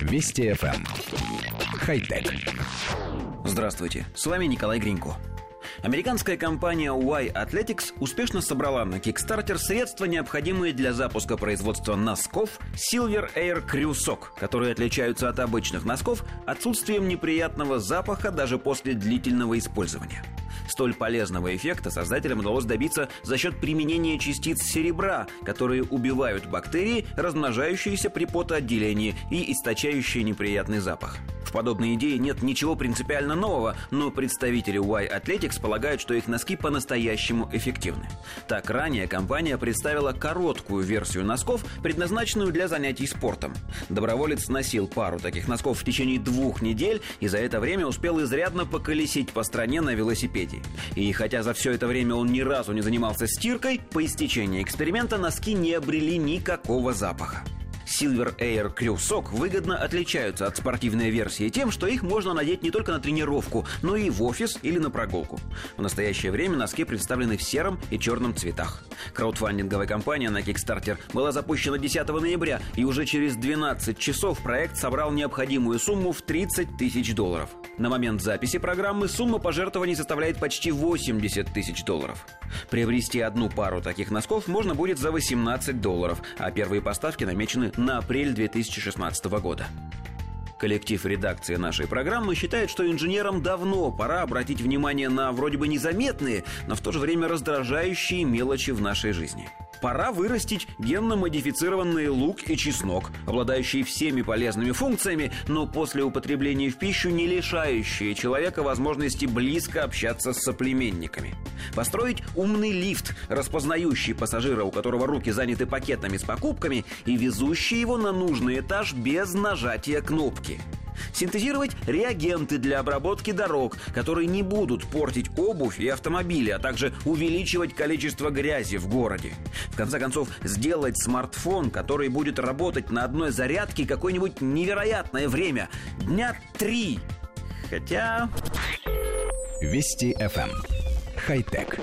Вести FM. Эм. Хай-тек. Здравствуйте, с вами Николай Гринько. Американская компания Y Athletics успешно собрала на Kickstarter средства, необходимые для запуска производства носков Silver Air Crew Sock, которые отличаются от обычных носков отсутствием неприятного запаха даже после длительного использования. Столь полезного эффекта создателям удалось добиться за счет применения частиц серебра, которые убивают бактерии, размножающиеся при потоотделении и источающие неприятный запах. В подобной идее нет ничего принципиально нового, но представители Y Athletics полагают, что их носки по-настоящему эффективны. Так, ранее компания представила короткую версию носков, предназначенную для занятий спортом. Доброволец носил пару таких носков в течение двух недель и за это время успел изрядно поколесить по стране на велосипеде. И хотя за все это время он ни разу не занимался стиркой, по истечении эксперимента носки не обрели никакого запаха. Silver Air Sock выгодно отличаются от спортивной версии тем, что их можно надеть не только на тренировку, но и в офис или на прогулку. В настоящее время носки представлены в сером и черном цветах. Краудфандинговая кампания на Kickstarter была запущена 10 ноября, и уже через 12 часов проект собрал необходимую сумму в 30 тысяч долларов. На момент записи программы сумма пожертвований составляет почти 80 тысяч долларов. Приобрести одну пару таких носков можно будет за 18 долларов, а первые поставки намечены на апрель 2016 года. Коллектив редакции нашей программы считает, что инженерам давно пора обратить внимание на вроде бы незаметные, но в то же время раздражающие мелочи в нашей жизни – пора вырастить генно-модифицированный лук и чеснок, обладающие всеми полезными функциями, но после употребления в пищу не лишающие человека возможности близко общаться с соплеменниками. Построить умный лифт, распознающий пассажира, у которого руки заняты пакетами с покупками, и везущий его на нужный этаж без нажатия кнопки – Синтезировать реагенты для обработки дорог, которые не будут портить обувь и автомобили, а также увеличивать количество грязи в городе. В конце концов, сделать смартфон, который будет работать на одной зарядке какое-нибудь невероятное время. Дня три. Хотя... Вести FM. Эм. Хай-тек.